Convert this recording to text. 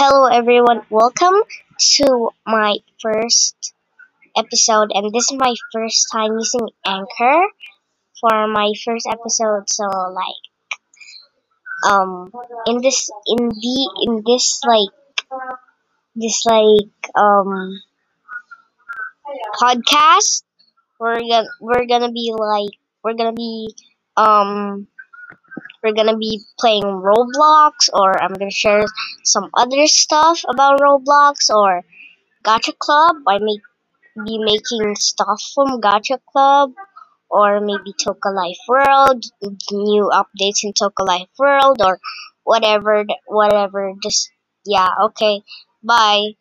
everyone, welcome to my first episode, and this is my first time using Anchor for my first episode. So, like, um, in this, in the, in this, like, this, like, um, podcast, we're gonna, we're gonna be like, we're gonna be, um, we're gonna be playing Roblox, or I'm gonna share some other stuff about Roblox or Gacha Club. I may be making stuff from Gacha Club, or maybe Toca Life World, new updates in Toca Life World, or whatever, whatever. Just yeah, okay, bye.